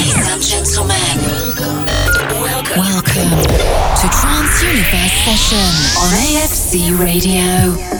Ladies and gentlemen, welcome, welcome to Trance Universe Session on AFC Radio.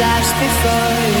Flash before your